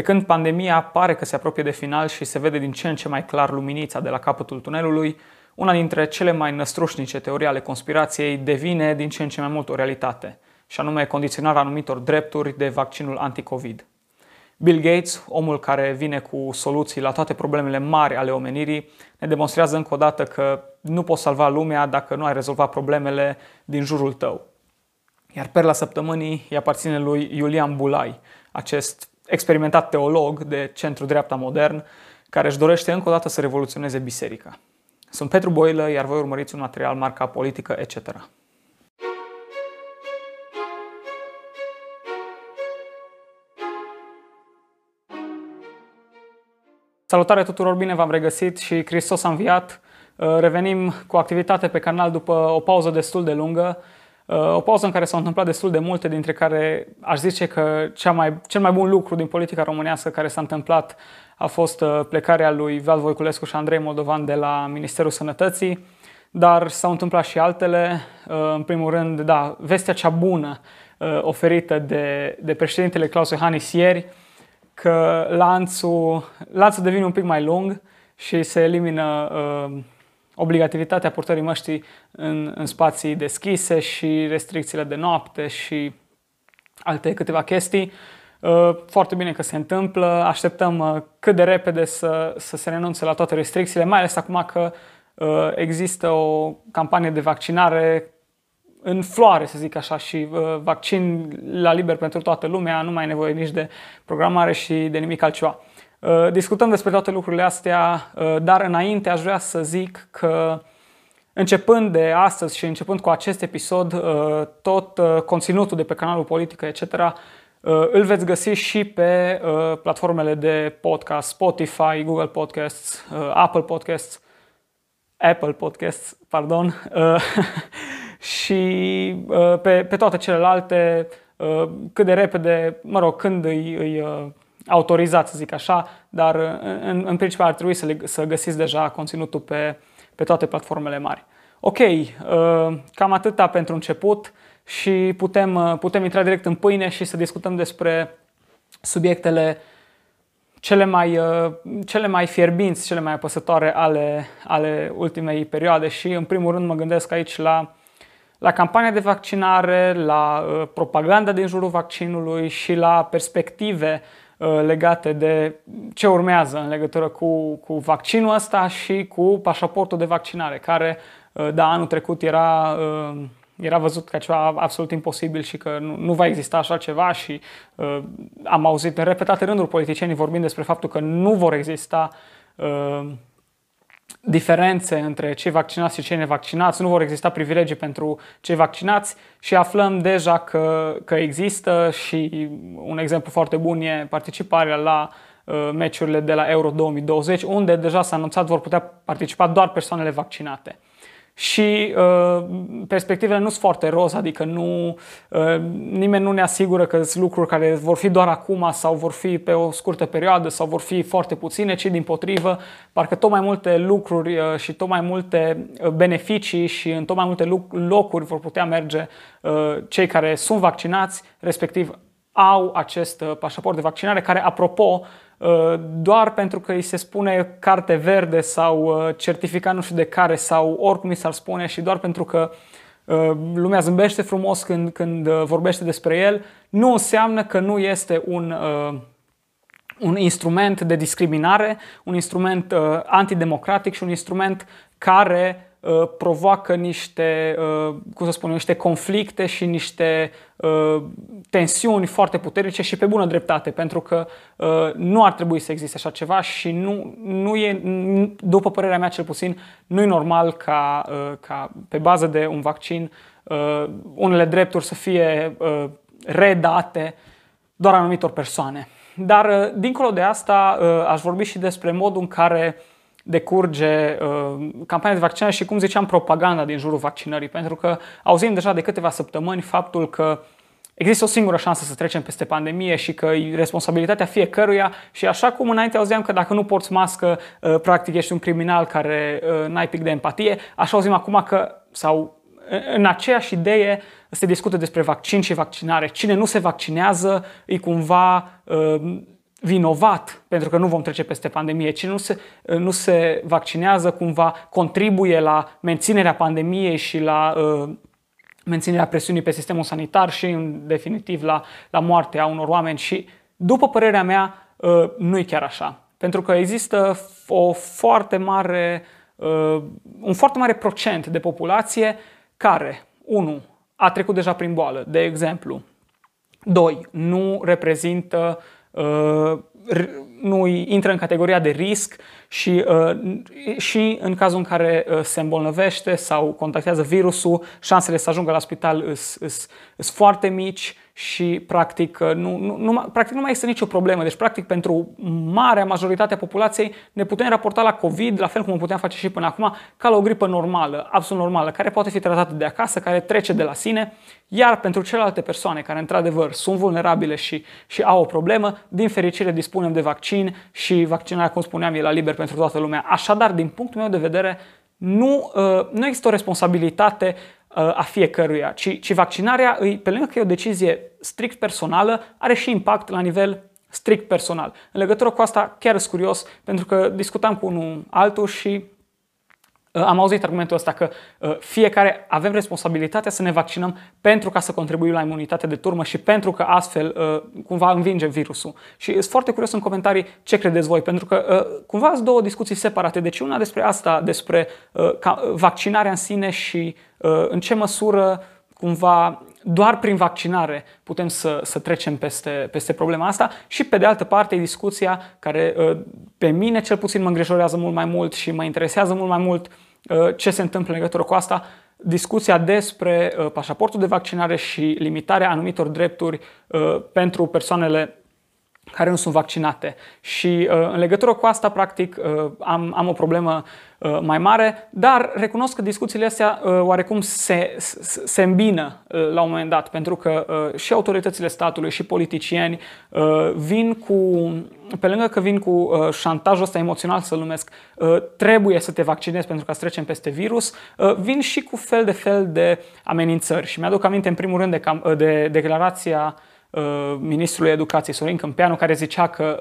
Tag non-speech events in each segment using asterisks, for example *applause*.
Pe când pandemia pare că se apropie de final și se vede din ce în ce mai clar luminița de la capătul tunelului, una dintre cele mai năstrușnice teorii ale conspirației devine din ce în ce mai mult o realitate, și anume condiționarea anumitor drepturi de vaccinul anti-Covid. Bill Gates, omul care vine cu soluții la toate problemele mari ale omenirii, ne demonstrează încă o dată că nu poți salva lumea dacă nu ai rezolvat problemele din jurul tău. Iar perla săptămânii îi aparține lui Iulian Bulai, acest experimentat teolog de centru-dreapta modern, care își dorește încă o dată să revoluționeze biserica. Sunt Petru Boilă, iar voi urmăriți un material marca politică, etc. Salutare tuturor, bine v-am regăsit și Hristos a înviat. Uh, revenim cu activitate pe canal după o pauză destul de lungă, uh, o pauză în care s-au întâmplat destul de multe, dintre care aș zice că cea mai, cel mai bun lucru din politica românească care s-a întâmplat a fost uh, plecarea lui Val Voiculescu și Andrei Moldovan de la Ministerul Sănătății, dar s-au întâmplat și altele. În primul rând, da, vestea cea bună oferită de, de președintele Claus Iohannis ieri, că lanțul, lanțul devine un pic mai lung și se elimină uh, obligativitatea purtării măștii în, în spații deschise și restricțiile de noapte și alte câteva chestii. Uh, foarte bine că se întâmplă, așteptăm uh, cât de repede să, să se renunțe la toate restricțiile, mai ales acum că uh, există o campanie de vaccinare în floare, să zic așa, și uh, vaccin la liber pentru toată lumea, nu mai e nevoie nici de programare și de nimic altceva. Uh, discutăm despre toate lucrurile astea, uh, dar înainte aș vrea să zic că începând de astăzi și începând cu acest episod, uh, tot uh, conținutul de pe canalul Politică, etc., uh, îl veți găsi și pe uh, platformele de podcast, Spotify, Google Podcasts, uh, Apple Podcasts, Apple Podcasts, pardon, uh, *laughs* și uh, pe, pe toate celelalte, uh, cât de repede, mă rog, când îi, îi uh, autorizați, să zic așa, dar în, în principiu ar trebui să, le, să găsiți deja conținutul pe, pe toate platformele mari. Ok, cam atâta pentru început și putem, putem intra direct în pâine și să discutăm despre subiectele cele mai, cele mai fierbinți, cele mai apăsătoare ale, ale ultimei perioade și în primul rând mă gândesc aici la la campania de vaccinare, la uh, propaganda din jurul vaccinului și la perspective uh, legate de ce urmează în legătură cu, cu vaccinul ăsta și cu pașaportul de vaccinare, care, uh, da, anul trecut era, era văzut ca ceva absolut imposibil și că nu, nu va exista așa ceva și am auzit în repetate rânduri politicienii vorbind despre faptul că nu vor exista diferențe între cei vaccinați și cei nevaccinați, nu vor exista privilegii pentru cei vaccinați și aflăm deja că, că există și un exemplu foarte bun e participarea la uh, meciurile de la Euro 2020, unde deja s-a anunțat vor putea participa doar persoanele vaccinate și uh, perspectivele nu sunt foarte roz, adică nu, uh, nimeni nu ne asigură că sunt lucruri care vor fi doar acum sau vor fi pe o scurtă perioadă sau vor fi foarte puține, ci din potrivă, parcă tot mai multe lucruri uh, și tot mai multe uh, beneficii și în tot mai multe locuri vor putea merge uh, cei care sunt vaccinați, respectiv au acest uh, pașaport de vaccinare, care, apropo, Uh, doar pentru că îi se spune carte verde sau uh, certificat nu știu de care sau oricum îi s-ar spune și doar pentru că uh, lumea zâmbește frumos când, când vorbește despre el, nu înseamnă că nu este un, un instrument de discriminare, un instrument antidemocratic și un instrument care Uh, provoacă niște, uh, cum să spun, niște conflicte și niște uh, tensiuni foarte puternice și pe bună dreptate, pentru că nu ar trebui să existe așa ceva și nu, nu e, după părerea mea cel puțin, nu e normal ca, ca pe bază de un vaccin unele drepturi să fie redate doar anumitor persoane. Dar dincolo de asta aș vorbi și despre modul în care decurge uh, campania de vaccinare și, cum ziceam, propaganda din jurul vaccinării. Pentru că auzim deja de câteva săptămâni faptul că există o singură șansă să trecem peste pandemie și că e responsabilitatea fiecăruia și așa cum înainte auzeam că dacă nu porți mască, uh, practic ești un criminal care uh, n-ai pic de empatie, așa auzim acum că, sau în aceeași idee se discută despre vaccin și vaccinare. Cine nu se vaccinează e cumva uh, vinovat pentru că nu vom trece peste pandemie, ci nu se, nu se vaccinează cumva contribuie la menținerea pandemiei și la uh, menținerea presiunii pe sistemul sanitar și în definitiv la, la moartea unor oameni și după părerea mea uh, nu e chiar așa. Pentru că există o foarte mare, uh, un foarte mare procent de populație care, unu, a trecut deja prin boală, de exemplu. Doi, nu reprezintă uh, nu intră în categoria de risc și, uh, și în cazul în care uh, se îmbolnăvește sau contactează virusul, șansele să ajungă la spital sunt foarte mici și practic nu, nu, nu, practic nu mai este nicio problemă. Deci practic pentru marea majoritate a populației ne putem raporta la COVID, la fel cum o puteam face și până acum, ca la o gripă normală, absolut normală, care poate fi tratată de acasă, care trece de la sine, iar pentru celelalte persoane care într-adevăr sunt vulnerabile și, și au o problemă, din fericire dispunem de vaccin și vaccinarea, cum spuneam, e la liber pentru toată lumea. Așadar, din punctul meu de vedere, nu, uh, nu există o responsabilitate Uh, a fiecăruia, ci, ci vaccinarea, pe lângă că e o decizie strict personală, are și impact la nivel strict personal. În legătură cu asta chiar sunt curios, pentru că discutam cu unul altul și Uh, am auzit argumentul ăsta că uh, fiecare avem responsabilitatea să ne vaccinăm pentru ca să contribuim la imunitate de turmă și pentru că astfel uh, cumva învinge virusul. Și sunt foarte curios în comentarii ce credeți voi, pentru că cumva sunt două discuții separate. Deci una despre asta, despre vaccinarea în sine și în ce măsură cumva doar prin vaccinare putem să, să trecem peste, peste problema asta și pe de altă parte discuția care uh, pe mine cel puțin mă îngrijorează mult mai mult și mă interesează mult mai mult uh, ce se întâmplă în legătură cu asta, discuția despre uh, pașaportul de vaccinare și limitarea anumitor drepturi pentru persoanele care nu sunt vaccinate. Și uh, în legătură cu asta, practic, uh, am, am o problemă uh, mai mare, dar recunosc că discuțiile astea uh, oarecum se, se, se îmbină uh, la un moment dat, pentru că uh, și autoritățile statului și politicieni uh, vin cu, pe lângă că vin cu uh, șantajul ăsta emoțional, să-l numesc, uh, trebuie să te vaccinezi pentru ca să trecem peste virus, uh, vin și cu fel de fel de amenințări. Și mi-aduc aminte, în primul rând, de, de, de declarația Uh, ministrului educației Sorin Câmpeanu, care zicea că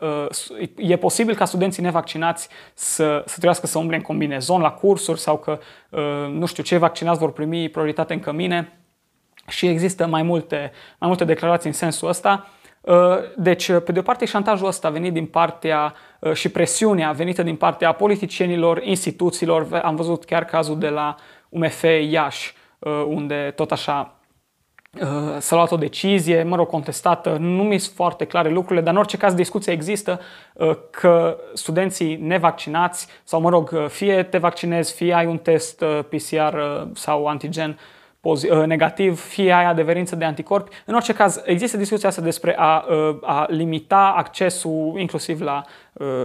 uh, e posibil ca studenții nevaccinați să, să trebuiască să umble în combinezon la cursuri sau că, uh, nu știu, cei vaccinați vor primi prioritate în cămine și există mai multe, mai multe declarații în sensul ăsta. Deci, pe de o parte, șantajul ăsta a venit din partea și presiunea venită din partea politicienilor, instituțiilor. Am văzut chiar cazul de la UMF Iași, unde tot așa Uh, s-a luat o decizie, mă rog, contestată, nu mi sunt foarte clare lucrurile, dar în orice caz discuția există uh, că studenții nevaccinați sau, mă rog, uh, fie te vaccinezi, fie ai un test PCR sau antigen negativ, fie ai adeverință de anticorpi. În orice caz, există discuția asta despre a, a limita accesul inclusiv la,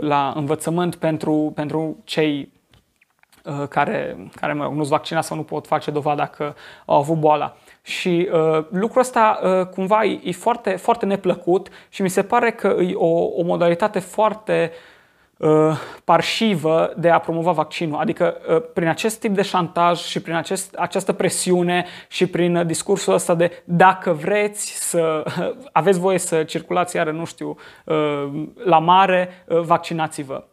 la învățământ pentru, pentru cei care, care mă rog, nu-s vaccinați sau nu pot face dovada că au avut boala. Și uh, lucrul ăsta uh, cumva e, e foarte, foarte neplăcut și mi se pare că e o, o modalitate foarte uh, parșivă de a promova vaccinul. Adică uh, prin acest tip de șantaj și prin acest, această presiune și prin uh, discursul ăsta de dacă vreți să uh, *laughs* aveți voie să circulați iară, nu știu, uh, la mare, uh, vaccinați-vă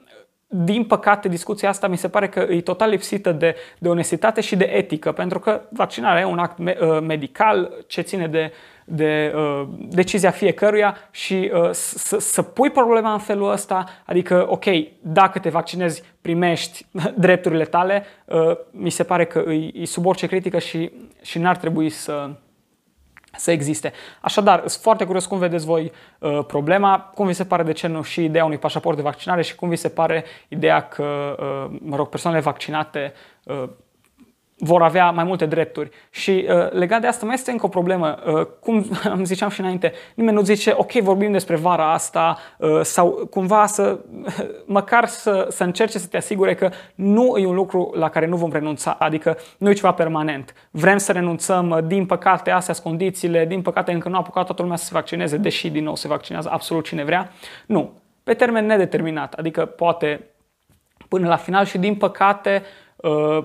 din păcate, discuția asta mi se pare că e total lipsită de, de onestitate și de etică, pentru că vaccinarea e un act me- uh, medical ce ține de, de uh, decizia fiecăruia și uh, să, să pui problema în felul ăsta, adică, ok, dacă te vaccinezi, primești *laughs* drepturile tale, uh, mi se pare că e, e sub orice critică și, și n-ar trebui să, să existe. Așadar, sunt foarte curios cum vedeți voi uh, problema, cum vi se pare de ce nu și ideea unui pașaport de vaccinare și cum vi se pare ideea că, uh, mă rog, persoanele vaccinate uh, vor avea mai multe drepturi. Și uh, legat de asta mai este încă o problemă. Uh, cum *laughs* am ziceam și înainte, nimeni nu zice, ok, vorbim despre vara asta uh, sau cumva să, *laughs* măcar să, să încerce să te asigure că nu e un lucru la care nu vom renunța, adică nu e ceva permanent. Vrem să renunțăm, uh, din păcate, astea sunt condițiile, din păcate încă nu a apucat toată lumea să se vaccineze, deși din nou se vaccinează absolut cine vrea. Nu. Pe termen nedeterminat, adică poate până la final și din păcate uh,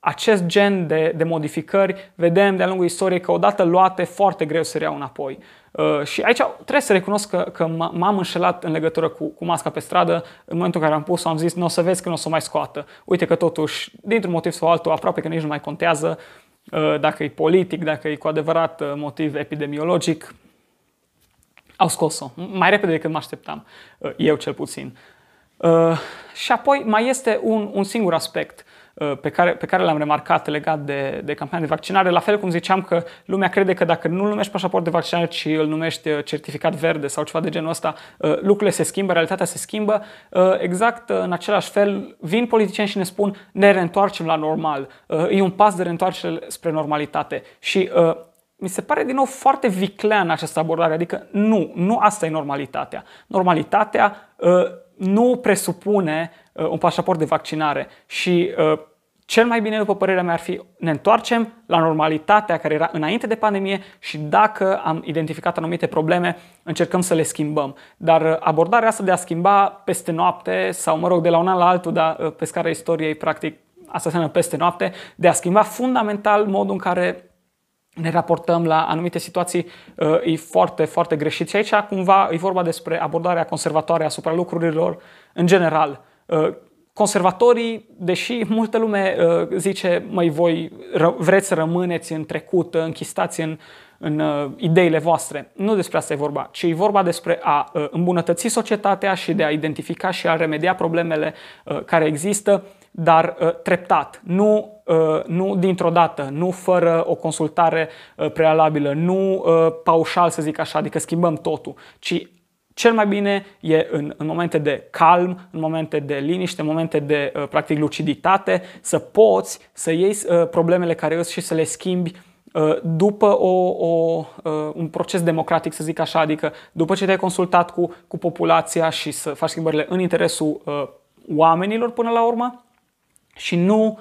acest gen de, de modificări vedem de-a lungul istoriei că odată luate foarte greu se reau înapoi. Uh, și aici trebuie să recunosc că, că m-am înșelat în legătură cu, cu masca pe stradă. În momentul în care am pus-o am zis nu o să vezi că nu o să o mai scoată. Uite că totuși, dintr-un motiv sau altul, aproape că nici nu mai contează uh, dacă e politic, dacă e cu adevărat uh, motiv epidemiologic. Au scos-o mai repede decât mă așteptam, uh, eu cel puțin. Uh, și apoi mai este un, un singur aspect Uh, pe care, pe care l-am remarcat legat de, de campania de vaccinare, la fel cum ziceam că lumea crede că dacă nu numești pașaport de vaccinare, ci îl numești uh, certificat verde sau ceva de genul ăsta, uh, lucrurile se schimbă, realitatea se schimbă. Exact în același fel, vin politicieni și ne spun ne reîntoarcem la normal. E un pas de reîntoarcere spre normalitate. Și mi se pare din nou foarte viclean această abordare, adică nu, nu asta e normalitatea. Normalitatea nu presupune un pașaport de vaccinare și cel mai bine, după părerea mea, ar fi ne întoarcem la normalitatea care era înainte de pandemie și dacă am identificat anumite probleme, încercăm să le schimbăm. Dar uh, abordarea asta de a schimba peste noapte sau, mă rog, de la un an la altul, dar uh, pe scara istoriei, practic, asta înseamnă peste noapte, de a schimba fundamental modul în care ne raportăm la anumite situații uh, e foarte, foarte greșit. Și aici cumva e vorba despre abordarea conservatoare asupra lucrurilor în general conservatorii, deși multă lume uh, zice, mai voi vreți să rămâneți în trecut, închistați în, în uh, ideile voastre. Nu despre asta e vorba, ci e vorba despre a uh, îmbunătăți societatea și de a identifica și a remedia problemele uh, care există, dar uh, treptat, nu, uh, nu dintr-o dată, nu fără o consultare uh, prealabilă, nu uh, paușal să zic așa, adică schimbăm totul, ci cel mai bine e în, în momente de calm, în momente de liniște, în momente de uh, practic luciditate, să poți să iei uh, problemele care îți și să le schimbi uh, după o, o, un proces democratic, să zic așa, adică după ce te-ai consultat cu, cu populația și să faci schimbările în interesul oamenilor până la urmă și nu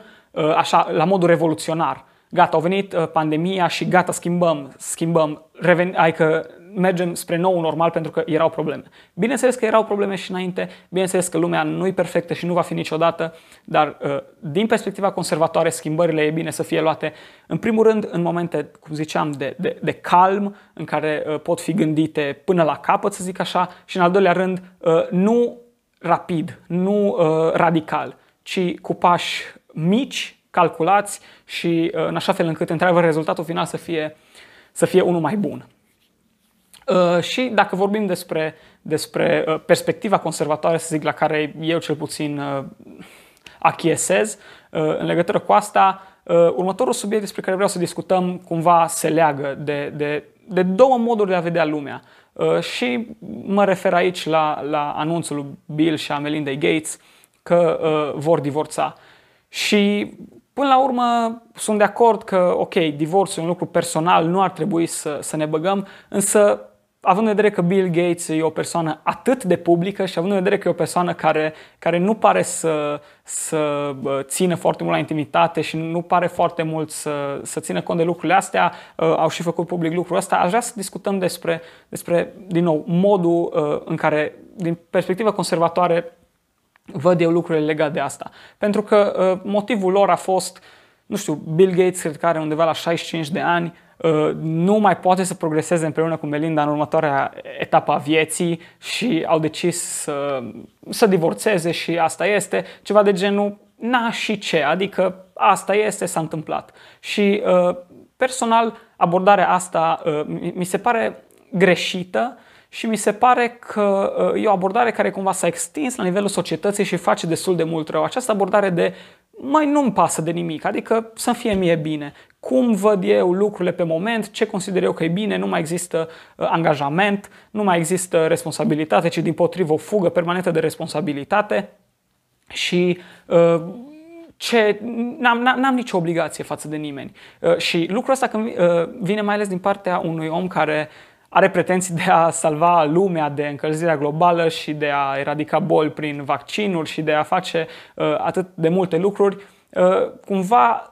așa la modul revoluționar. Gata, a venit pandemia și gata, schimbăm, schimbăm, reveni, adică mergem spre nou normal pentru că erau probleme. Bineînțeles că erau probleme și înainte, bineînțeles că lumea nu e perfectă și nu va fi niciodată, dar uh, din perspectiva conservatoare schimbările e bine să fie luate în primul rând în momente, cum ziceam, de, de, de calm, în care uh, pot fi gândite până la capăt, să zic așa, și în al doilea rând uh, nu rapid, nu radical, ci cu pași mici, calculați și în așa fel încât, într-adevăr, rezultatul final să fie, să fie unul mai bun. Uh, și dacă vorbim despre, despre uh, perspectiva conservatoare, să zic, la care eu cel puțin uh, achiesez, în legătură cu asta, următorul subiect despre care vreau să discutăm cumva se leagă de, de, de două moduri de a vedea lumea. Și mă refer aici la, la anunțul lui Bill și a Melinda Gates că vor divorța. Și Până la urmă, sunt de acord că, ok, divorțul e un lucru personal, nu ar trebui să, să ne băgăm, însă având în vedere că Bill Gates e o persoană atât de publică și având în vedere că e o persoană care, care nu pare să, să țină foarte mult la intimitate și nu pare foarte mult să, să țină cont de lucrurile astea, uh, au și făcut public lucrul ăsta, aș vrea să discutăm despre, despre din nou, modul uh, în care, din perspectivă conservatoare, văd eu lucrurile legate de asta. Pentru că uh, motivul lor a fost, nu știu, Bill Gates cred că are undeva la 65 de ani, Uh, nu mai poate să progreseze împreună cu Melinda în următoarea etapă a vieții și au decis să, să divorțeze și asta este ceva de genul na și ce, adică asta este, s-a întâmplat. Și uh, personal abordarea asta uh, mi se pare greșită și mi se pare că e o abordare care cumva s-a extins la nivelul societății și face destul de mult rău. Această abordare de mai nu-mi pasă de nimic, adică să fie mie bine cum văd eu lucrurile pe moment, ce consider eu că e bine, nu mai există uh, angajament, nu mai există responsabilitate, ci din potrivă o fugă permanentă de responsabilitate și uh, ce, n-am, n-am nicio obligație față de nimeni. Uh, și lucrul ăsta când vine mai ales din partea unui om care are pretenții de a salva lumea de încălzirea globală și de a eradica boli prin vaccinuri și de a face atât de multe lucruri, cumva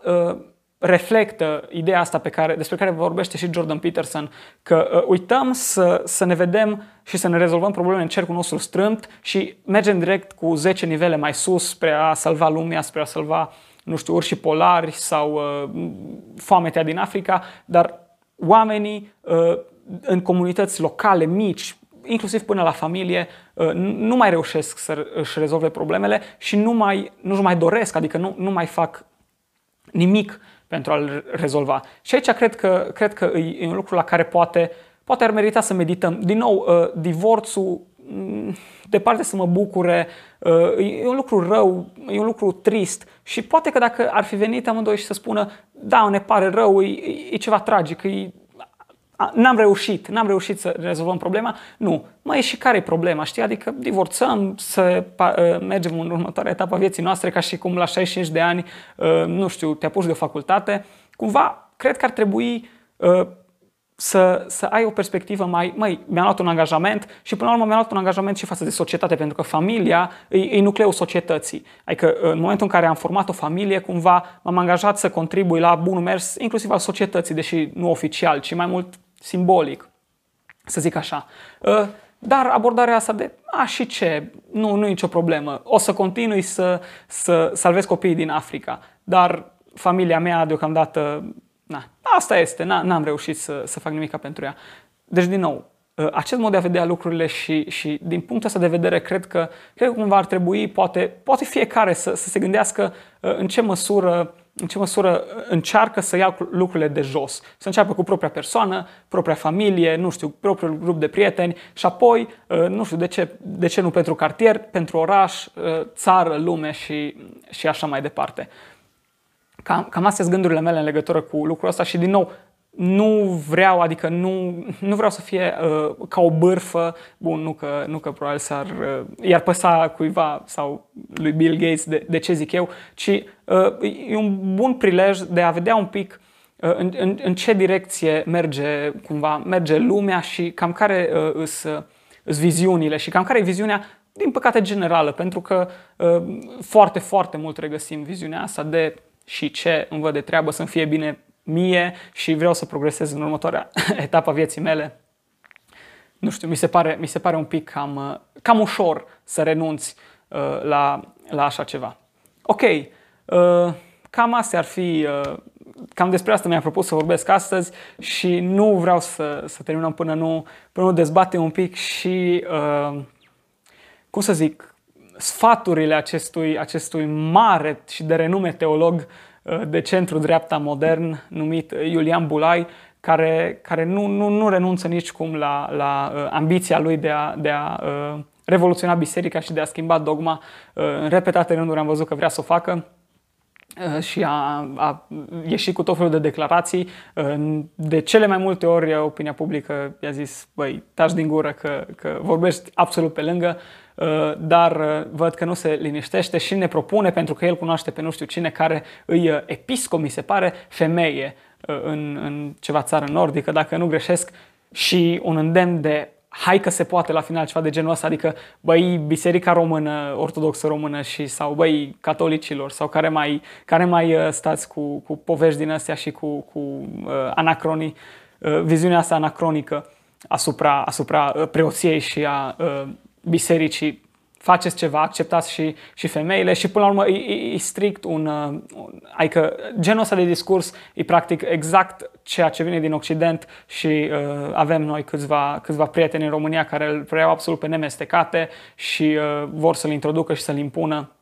reflectă ideea asta pe care, despre care vorbește și Jordan Peterson, că uh, uităm să, să ne vedem și să ne rezolvăm problemele în cercul nostru strâmt și mergem direct cu 10 nivele mai sus spre a salva lumea, spre a salva nu știu, urși polari sau uh, foametea din Africa, dar oamenii uh, în comunități locale mici, inclusiv până la familie, uh, nu mai reușesc să își rezolve problemele și nu mai, nu mai doresc, adică nu, nu mai fac nimic pentru a-l rezolva. Și aici cred că, cred că e un lucru la care poate, poate ar merita să medităm. Din nou, uh, divorțul, mm, departe să mă bucure, e un lucru rău, e un lucru trist și poate că dacă ar fi venit amândoi și să spună da, ne pare rău, e, e ceva tragic, e n-am reușit, n-am reușit să rezolvăm problema. Nu. Mai e și care e problema, știi? Adică divorțăm, să ă, mergem în următoarea etapă a vieții noastre, ca și cum la 65 de ani, ă, nu știu, te apuci de o facultate. Cumva, cred că ar trebui ă, să, să ai o perspectivă mai, mai mi-am luat un angajament și până la urmă mi-am luat un angajament și față de societate, pentru că familia e, e nucleul societății. Adică în momentul în care am format o familie, cumva m-am angajat să contribui la bunul mers, inclusiv al societății, deși nu oficial, ci mai mult simbolic, să zic așa. Ă, dar abordarea asta de, a, și ce, nu, nu e nicio problemă, o să continui să, să salvez copiii din Africa, dar familia mea deocamdată, na, asta este, n-am reușit să, să fac nimic pentru ea. Deci, din nou, ă, acest mod de a vedea lucrurile și, și din punctul ăsta de vedere cred că, cred că cumva ar trebui, poate, poate fiecare să, să se gândească ă, în ce măsură în ce măsură încearcă să ia lucrurile de jos. Să înceapă cu propria persoană, propria familie, nu știu, propriul grup de prieteni și apoi, uh, nu știu, de ce, de ce nu pentru cartier, pentru oraș, uh, țară, lume și, și așa mai departe. Cam, cam astea sunt gândurile mele în legătură cu lucrul ăsta și din nou nu vreau, adică nu, nu vreau să fie uh, ca o bârfă, bun, nu că, nu că probabil s-ar, uh, iar păsa cuiva sau lui Bill Gates de, de ce zic eu, ci uh, e un bun prilej de a vedea un pic uh, în, în, în ce direcție merge cumva merge lumea și cam care uh, îs, uh, viziunile și cam care e viziunea din păcate generală, pentru că uh, foarte, foarte mult regăsim viziunea asta de și ce îmi văd de treabă să-mi fie bine mie și vreau să progresez în următoarea *laughs* etapă a vieții mele. Nu știu, mi se pare, mi se pare un pic cam, uh, cam ușor să renunți uh, la, la așa ceva. Ok, uh, cam astea ar fi, uh, cam despre asta mi-am propus să vorbesc astăzi și nu vreau să, să terminăm până nu, până nu dezbatem un pic și, uh, cum să zic, sfaturile acestui, acestui mare și de renume teolog Uh, de centru-dreapta modern numit Iulian Bulai, care, care nu, nu, nu renunță nicicum la, la uh, ambiția lui de a, de a uh, revoluționa biserica și de a schimba dogma. În repetate rânduri am văzut că vrea să o facă și a, a ieșit cu tot felul de declarații. De cele mai multe ori opinia publică i-a zis, băi, taci din gură că, că vorbești absolut pe lângă. Uh, dar uh, văd că nu se liniștește și ne propune, pentru că el cunoaște pe nu știu cine, care îi uh, episcop, mi se pare, femeie în, în ceva țară nordică, dacă nu greșesc, și un îndemn de hai că se poate la final ceva de genul ăsta, adică băi biserica română, ortodoxă română și sau băi catolicilor sau care mai, care mai stați cu, cu povești din astea și cu, cu uh, anacronii, uh, viziunea asta anacronică asupra, asupra preoției și a uh, bisericii faceți ceva, acceptați și, și femeile și până la urmă e, e strict un, uh, un... Adică genul ăsta de discurs e practic exact ceea ce vine din Occident și uh, avem noi câțiva, câțiva prieteni în România care îl preiau absolut pe nemestecate și uh, vor să-l introducă și să-l impună. Uh,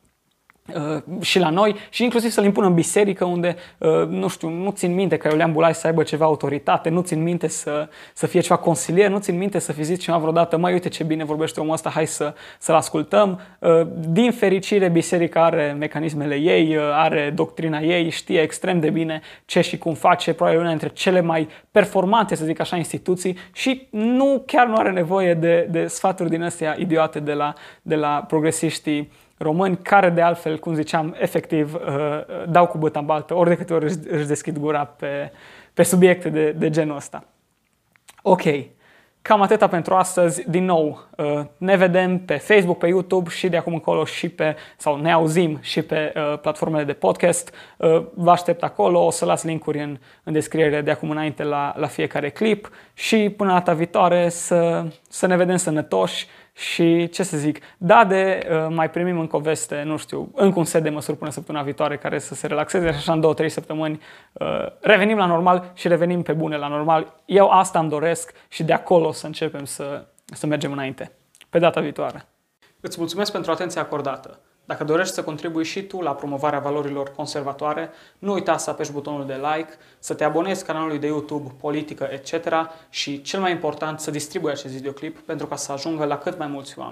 și la noi și inclusiv să-l impună în biserică unde, uh, nu știu, nu țin minte că Iulian Bulai să aibă ceva autoritate, nu țin minte să, să fie ceva consilier, nu țin minte să fi zis ceva vreodată, mai uite ce bine vorbește omul ăsta, hai să, să-l ascultăm. Uh, din fericire, biserica are mecanismele ei, are doctrina ei, știe extrem de bine ce și cum face, probabil una dintre cele mai performante, să zic așa, instituții și nu chiar nu are nevoie de, de sfaturi din astea idiote de la, de la progresiștii români care de altfel, cum ziceam, efectiv uh, dau cu băta în baltă ori de câte ori își deschid gura pe, pe subiecte de, de genul ăsta. Ok, cam atâta pentru astăzi. Din nou, uh, ne vedem pe Facebook, pe YouTube și de acum încolo și pe, sau ne auzim și pe uh, platformele de podcast. Vă aștept acolo, o să las linkuri în, în descriere de acum înainte la, la fiecare clip și până data viitoare să, să ne vedem sănătoși Și ce să zic, da, de uh, mai primim încă o veste, nu știu, încă un set de măsuri până săptămâna viitoare care să se relaxeze și așa în două, trei săptămâni uh, revenim la normal și revenim pe bune la normal. Eu asta îmi doresc și de acolo să începem să, să mergem înainte, pe data viitoare. Îți mulțumesc pentru atenția acordată. Dacă dorești să contribui și tu la promovarea valorilor conservatoare, nu uita să apeși butonul de like, să te abonezi canalului de YouTube, politică, etc. și, cel mai important, să distribui acest videoclip pentru ca să ajungă la cât mai mulți oameni.